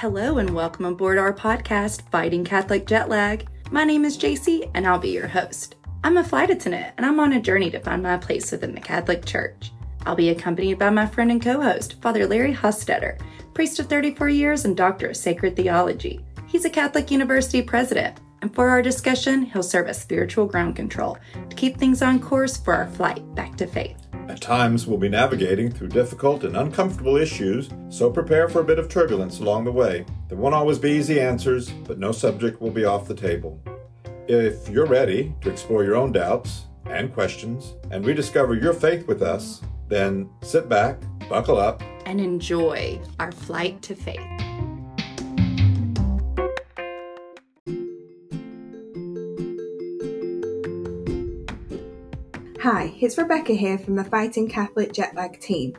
Hello and welcome aboard our podcast, Fighting Catholic Jet Lag. My name is JC and I'll be your host. I'm a flight attendant and I'm on a journey to find my place within the Catholic Church. I'll be accompanied by my friend and co host, Father Larry Hostetter, priest of 34 years and doctor of sacred theology. He's a Catholic University president, and for our discussion, he'll serve as spiritual ground control to keep things on course for our flight back to faith. At times, we'll be navigating through difficult and uncomfortable issues, so prepare for a bit of turbulence along the way. There won't always be easy answers, but no subject will be off the table. If you're ready to explore your own doubts and questions and rediscover your faith with us, then sit back, buckle up, and enjoy our flight to faith. Hi, it's Rebecca here from the Fighting Catholic Jetlag team.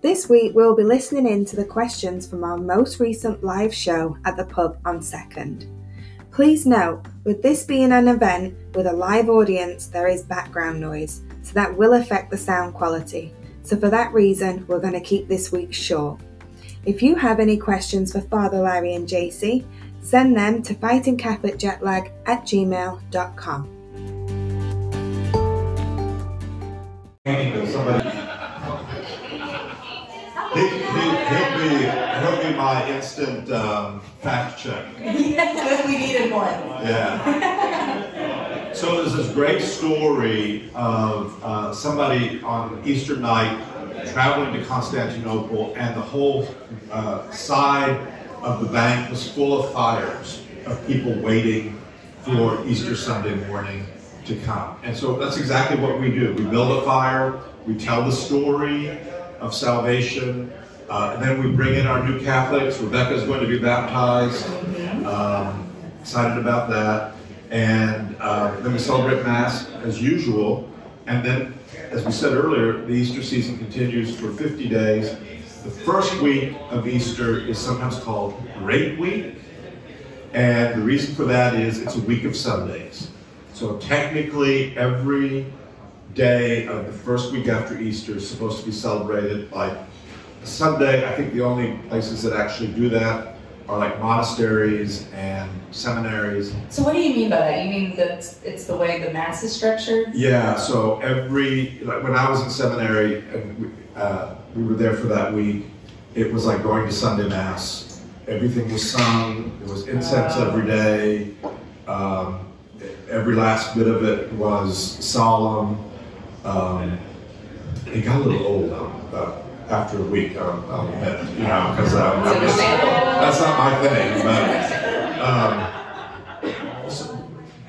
This week we'll be listening in to the questions from our most recent live show at the pub on 2nd. Please note, with this being an event with a live audience, there is background noise, so that will affect the sound quality. So, for that reason, we're going to keep this week short. If you have any questions for Father Larry and JC, send them to fightingcatholicjetlag at gmail.com. my instant um, fact check. Yes, we needed one. Yeah. So there's this great story of uh, somebody on Easter night traveling to Constantinople, and the whole uh, side of the bank was full of fires of people waiting for Easter Sunday morning to come. And so that's exactly what we do. We build a fire, we tell the story of salvation, uh, and then we bring in our new Catholics. Rebecca's going to be baptized. Um, excited about that. And uh, then we celebrate Mass as usual. And then, as we said earlier, the Easter season continues for 50 days. The first week of Easter is sometimes called Great Week. And the reason for that is it's a week of Sundays. So technically, every day of the first week after Easter is supposed to be celebrated by Sunday. I think the only places that actually do that are like monasteries and seminaries. So what do you mean by that? You mean that it's the way the mass is structured? Yeah. So every like when I was in seminary we, uh, we were there for that week, it was like going to Sunday mass. Everything was sung. There was incense every day. Um, every last bit of it was solemn. Um, it got a little old uh, after a week, I'll, I'll admit, you know, because uh, that's not my thing. But, um, so,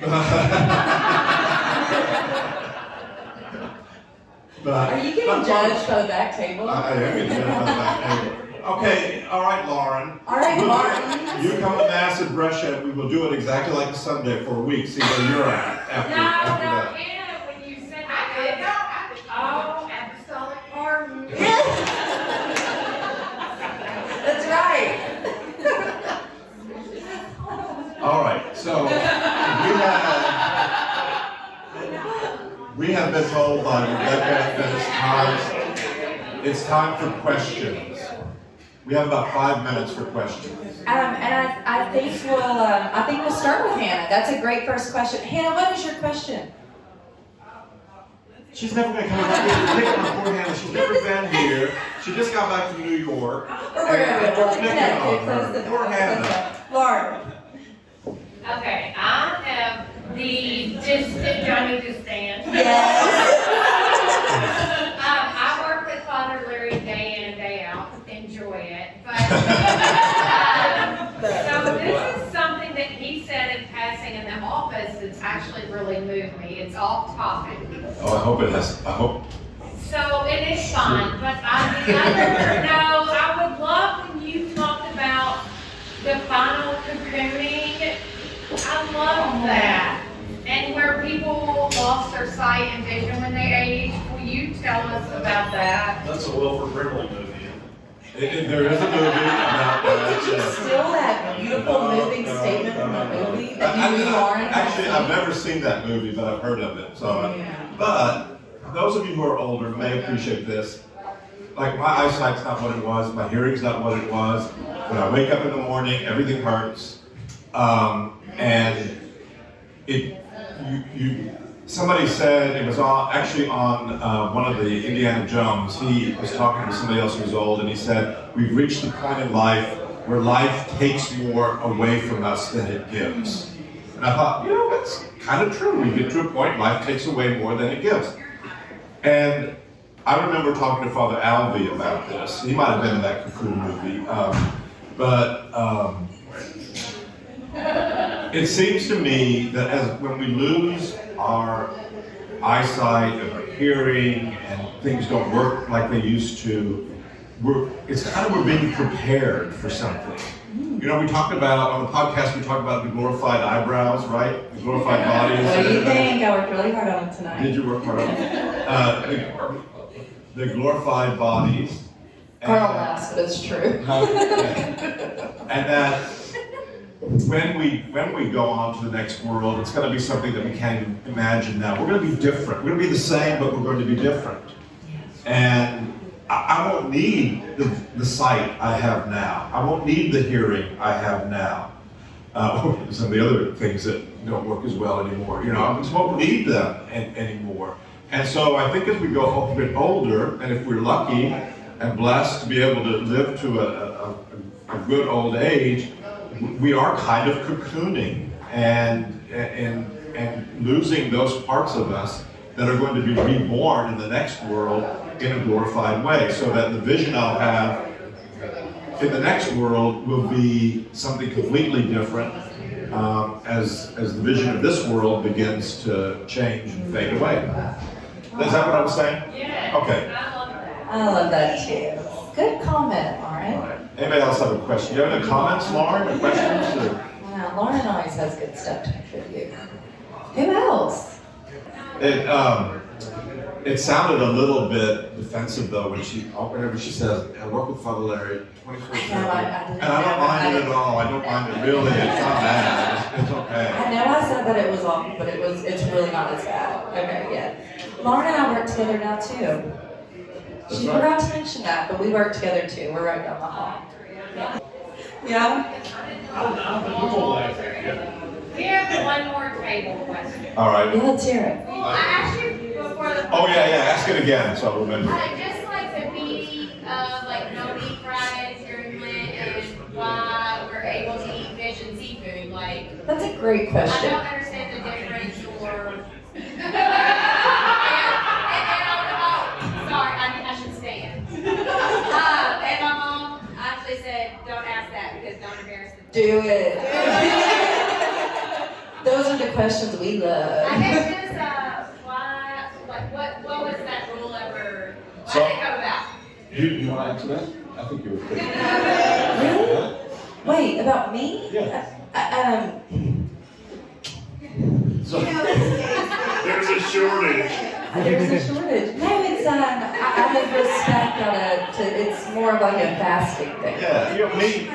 but, Are you getting judged by the back table? I, I am getting judged by the back table. Okay, all right, Lauren. All right, Lauren. You come to Mass at Brescia. We will do it exactly like a Sunday for a week. See where you're at after, no, after no, that. Hannah, when you said that, it's, oh, apostolic pardon. That's right. all right, so we have, we have been told by Rebecca that it's time, it's time for questions. We have about five minutes for questions. Um, and I, I think we'll um, I think we'll start with Hannah. That's a great first question. Hannah, what is your question? She's never going to come back here. Pick on poor Hannah. She's never been here. She just got back from New York. We're going to close the Poor Hannah. Lauren. Okay, I have the distant Johnny Distant. Yes. um, I work with Father Larry day in and day out. Enjoy it. But, um, so this is something that he said in passing in the office that's actually really moved me. It's off topic. Oh, I hope it has. I hope. So it is fun, but I, I no, I would love when you talked about the final cocooning. I love that. And where people lost their sight and vision when they age. Will you tell us about that? That's a Wilford Brimley movie. It, it, there is a movie about Did you uh, uh, uh, that. steal that beautiful moving statement from the movie that I, you, I, Lauren? actually, I've never seen that movie, but I've heard of it. So, Yeah. but those of you who are older may appreciate this. Like my eyesight's not what it was, my hearing's not what it was. when I wake up in the morning, everything hurts. Um, and it, you, you, somebody said it was actually on uh, one of the Indiana Jones. He was talking to somebody else who was old, and he said, "We've reached the point in life where life takes more away from us than it gives." And I thought, you know, that's kind of true. We get to a point, life takes away more than it gives. And I remember talking to Father Alvey about this. He might have been in that Cocoon movie, um, but. Um, it seems to me that as when we lose our eyesight and our hearing and things don't work like they used to, we're, it's kind of we're being prepared for something. You know, we talked about on the podcast. We talked about the glorified eyebrows, right? The glorified bodies. What do you think? I worked really hard on it tonight. Did you work hard on it? Uh, the, the glorified bodies. Carl laughs, but it's true. and that when we when we go on to the next world, it's going to be something that we can't even imagine now. We're going to be different. We're going to be the same, but we're going to be different. And I, I won't need the, the sight I have now. I won't need the hearing I have now. Uh, some of the other things that don't work as well anymore. You know, I just won't need them an, anymore. And so I think as we go a bit older, and if we're lucky and blessed to be able to live to a, a, a good old age, we are kind of cocooning and, and, and losing those parts of us that are going to be reborn in the next world in a glorified way. So that the vision I'll have in the next world will be something completely different um, as, as the vision of this world begins to change and fade away. Is that what I was saying? Yeah. Okay. I love that. I love that too. Good comment, Lauren. All right. Anybody else have a question? You have any comments, Lauren, or questions? Or? Wow, Lauren always has good stuff to contribute. Who else? It, um, it sounded a little bit defensive though when she, whenever she says, I work with Father Larry 24 7. I know, I- I didn't And I don't mind it at all. I don't mind it really. It's not bad. It's, it's I okay. know I said that it was awful, but it was it's really not as bad. Okay, yeah. Lauren and I work together now too. That's She right. forgot to mention that, but we work together too. We're right down the hall. Yeah? We have one more table question. All right. Yeah, let's hear it. Well, I asked you before the. Oh, yeah, yeah. Ask it again so I'll remember. I just like the meaning of like no meat Fridays during Lent and why we're able to eat fish and seafood. Like, That's a great question. I don't understand the difference or. embarrass the. Do it. Those are the questions we love. I love. guess just, uh, why, like, what, what was that rule ever, why So- did it come about? You, you want to answer that? I think you were pretty. Really? Wait, about me? Yeah. Uh, um, So, there's a shortage. there's a shortage. No, it's um, I, I would respect on a. To, it's more of like a fasting thing. Yeah, you know, meat,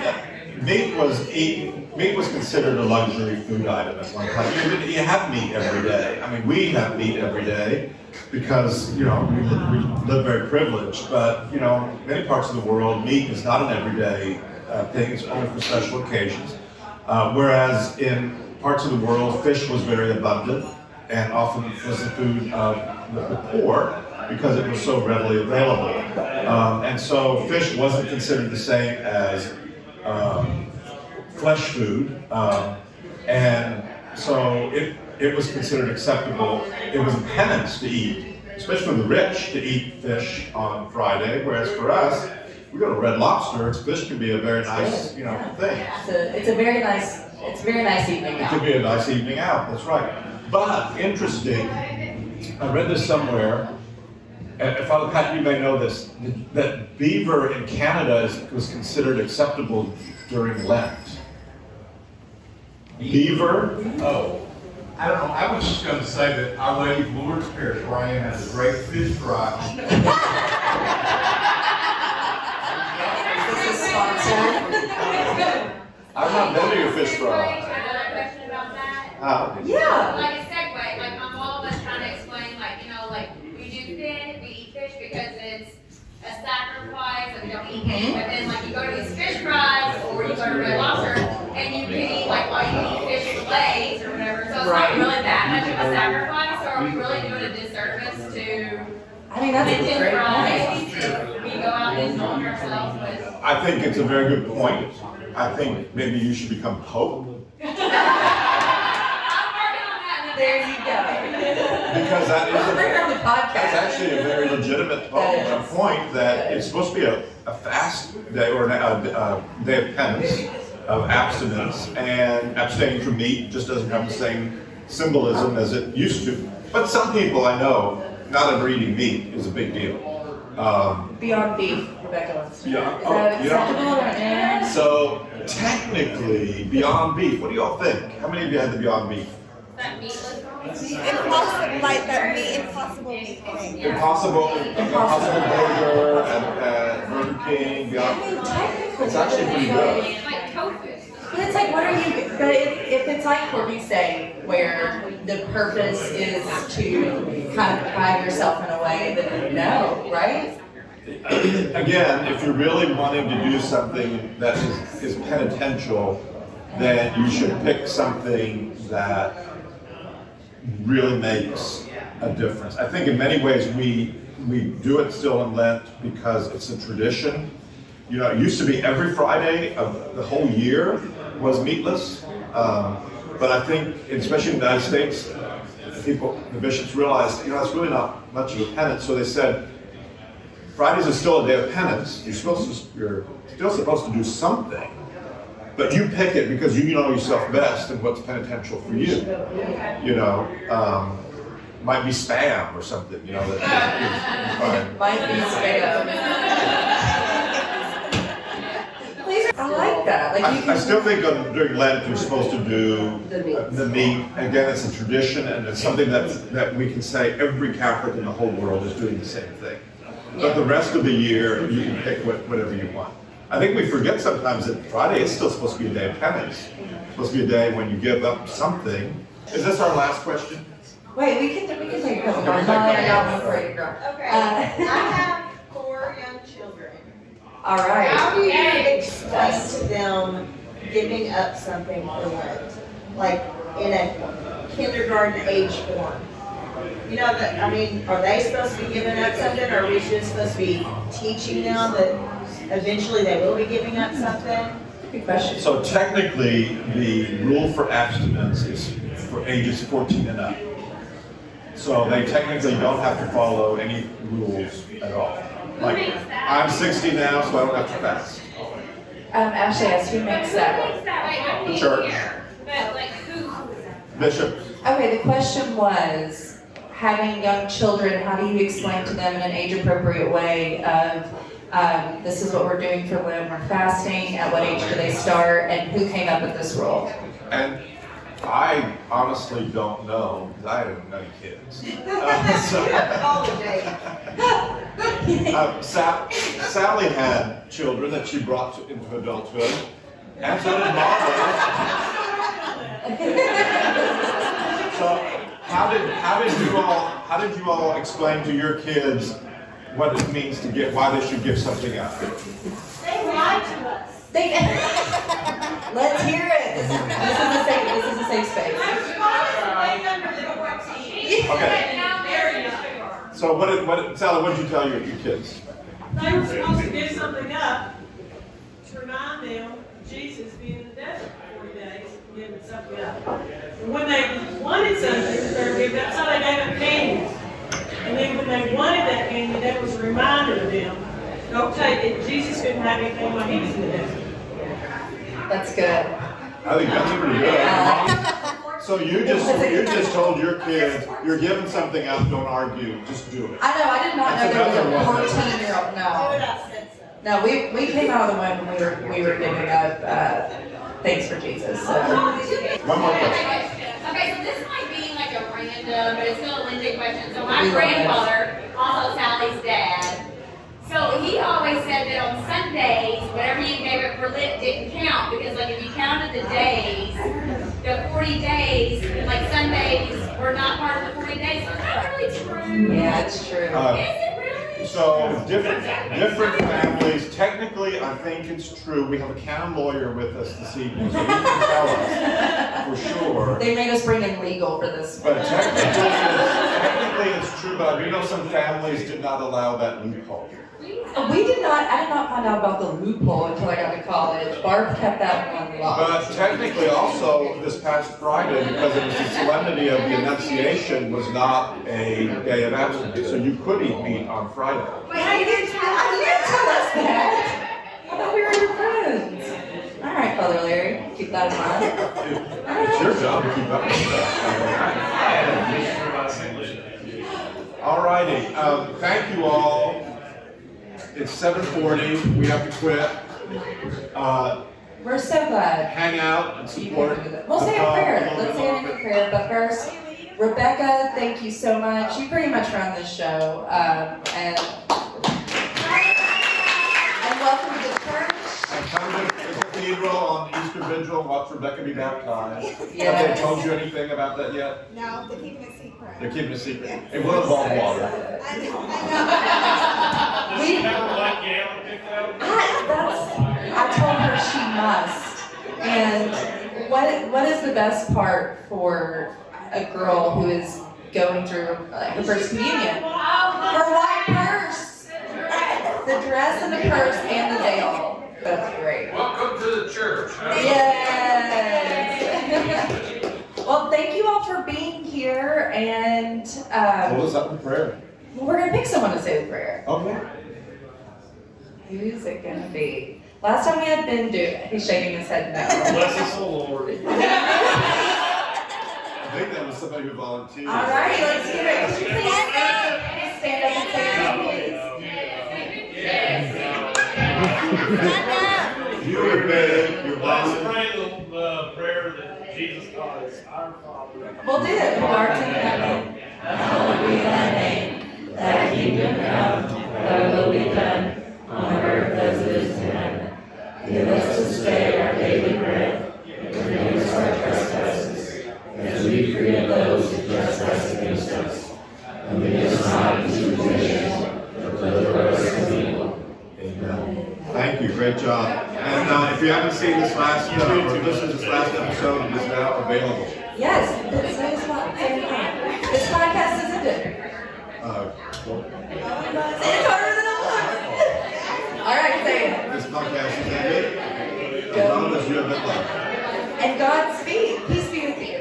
meat was eaten, meat was considered a luxury food item at one time. You, didn't- you have meat every day. I mean, we have meat every day because, you know, we, we live very privileged. But, you know, many parts of the world, meat is not an everyday uh, thing. It's only for special occasions. Uh, whereas in parts of the world, fish was very abundant and often was the food of the, the poor because it was so readily available. Um, and so fish wasn't considered the same as um, flesh food. Um, and so it, it was considered acceptable. It was a penance to eat, especially for the rich, to eat fish on Friday, whereas for us, we go to Red Lobster, fish can be a very nice, you know, thing. It's a, it's a very nice. It's a very nice evening It could be a nice evening out, that's right. But interesting, I read this somewhere, Father Pat, you may know this, that beaver in Canada is, was considered acceptable during Lent. Beaver, Oh, I don't know, I was just gonna say that Our Lady of Lourdes Parish, where I am, has a great fish fry. This is sponsored. I've not been to your fish fry. Another question about that? Uh, Yeah. Like a segue, like my mom was trying to explain, like, you know, like, we do fish, we eat fish because it's a sacrifice and we don't eat Mm-hmm. meat, but then like you go to these fish fries or you go to red lobster, and you can eat like all you eat fish fillets or whatever. So it's Right. not really that much of a sacrifice. So are we really doing a disservice to I mean, that's a Lincoln great Fridays? point. We go out and indulge ourselves with. I think it's a very good point. I think maybe you should become pope I'm working on that. There you go. because that is a, on the podcast. that's actually a very legitimate po- That is. point that it's supposed to be a, a fast day or a, a day of penance, of abstinence, and abstaining from meat just doesn't have the same symbolism as it used to. But some people I know, not ever eating meat is a big deal. Um, Beyond beef, Rebecca wants to. Yeah. Is Oh, that yeah. so technically, Beyond Beef. What do y'all think? How many of you had the Beyond Beef? That meatless. Impossible, like that meat impossible meat thing. Impossible, Impossible Burger and, and Burger King. Beyond. It's actually pretty good. It's like tofu. But it's like, what are you, but if, if it's like Courtney saying, where the purpose is to kind of hide yourself in a way, then no, right? Again, if you're really wanting to do something that is, is penitential, then you should pick something that really makes a difference. I think in many ways we we do it still in Lent because it's a tradition. You know, it used to be every Friday of the whole year was meatless, um, but I think, especially in the United States, people, the bishops realized, you know, it's really not much of a penance. So they said, Fridays is still a day of penance. You're supposed to, you're still supposed to do something, but you pick it because you know yourself best and what's penitential for you. You know, um, might be spam or something. You know that is, is fine. Might be spam. I like that, like I, I still think on, during Lent you're supposed to do The meat. uh, the meat. Again, it's a tradition and it's something that that we can say every Catholic in the whole world is doing the same thing. But the rest of the year you can pick what, whatever you want. I think we forget sometimes that Friday is still supposed to be a day of penance. It's supposed to be a day when you give up something. Is this our last question? Wait, we can, we can take a couple Can we more. take No, a I got one for you, girl. Okay, Uh, I have four young children. All right. How do you Yay. explain to them giving up something for Lent? Like in a kindergarten age form? You know, that, I mean, are they supposed to be giving up something, or are we just supposed to be teaching them that eventually they will be giving up something? Good question. So technically, the rule for abstinence is for ages 14 and up. So they technically don't have to follow any rules at all. Like, I'm 60 now, so I don't have to fast. Um, Ashley asked, who makes that? What's that? Like, I The church. hear, But like who? Bishop, Okay, the question was, having young children, how do you explain to them in an age-appropriate way of, um, this is what we're doing for when we're fasting, at what age do they start, and who came up with this rule? and I honestly don't know, because I have no kids. Uh, so- All. Uh, Sa- Sally had children that she brought to, into adulthood, and so did Margaret. so, how did how did you all how did you all explain to your kids what it means to get why they should give something up? They lied to us. They, let's hear it. This is, this is a safe, this is a safe space. Okay. Now they're young. So what did what did, Sally? What did you tell your, your kids? They were supposed to give something up to remind them of Jesus being in the desert for 40 days, giving something up. And when they wanted something, they were giving, that's how they gave up candy. And then when they wanted that candy, that was a reminder to them, don't take it, Jesus couldn't have anything while he was in the desert. That's good. I think that's pretty good. So you just you just told your kids you're giving something up. Don't argue. Just do it. I know, I did not know That's there was a one. fourteen-year-old, Do no. it, I said so. No, we, we came out of the womb when we were, we were giving up, uh, thanks for Jesus, so. One more question. Okay, so this might be like a random, but it's still a Lindsay question. So my love grandfather, also Sally's dad, so he always said that on Sundays, whatever you gave up for lit didn't count because like if you counted the days, the 40 days, like Sundays were not part of the 40 days. So is that really true? Yeah, it's true. Uh, Is it really? So different different families. Technically, I think it's true. We have a county lawyer with us this evening, so he can tell us for sure. They made us bring in legal for this. But technically, it's, technically it's true, but I do know some families did not allow that loophole. We did not, I did not find out about the loophole until I got to college. Barb kept that one locked. But technically also, this past Friday, because it was the solemnity of the Annunciation, was not a day of absence, so you could eat meat on Friday. Wait, I didn't tell, I didn't tell us that. I thought we were your friends. All right, Father Larry, keep that in mind. It's your job to keep up with that. All righty, um, thank you all. It's seven forty, we have to quit. Uh, We're so glad. hang out and support. can do that. We'll say a prayer. Let's say a prayer. But first, Rebecca, thank you so much. You pretty much run this show. Um, and, and welcome to the. And come to the cathedral on Easter Vigil, and watch Rebecca be baptized. Have they told you anything about that yet? No, they're keeping it secret. They're keeping it secret. It will involve water. I know, I We, I, that's, I told her she must. And what, what is the best part for a girl who is going through like, her first communion? Her white purse. The dress and the purse and the veil. That's great. Welcome to the church. Yes. well, thank you all for being here, and um, What was up in prayer? we're gonna pick someone to say the prayer. Okay. Who's it gonna be? Last time we had Ben do it. He's shaking his head no. Bless us, the Lord. I think that was somebody who volunteered. All right, let's hear it. Please stand, stand up You were big, you're Let's pray the uh, prayer that Jesus taught us. Our Father. We'll do it. Who art in heaven. Hallowed be thy name. Thy kingdom come. Thy will be done on earth as it is in heaven. Give us this day our daily bread. You. Great job. And uh, if you haven't seen this last uh, or listened to this last episode, it is now available. Yes, it's This podcast is ended. Uh, well, Say harder than I All right, say it. This podcast is ended. As long as you have been loved. And Godspeed. Peace be with you.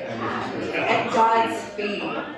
And God speed.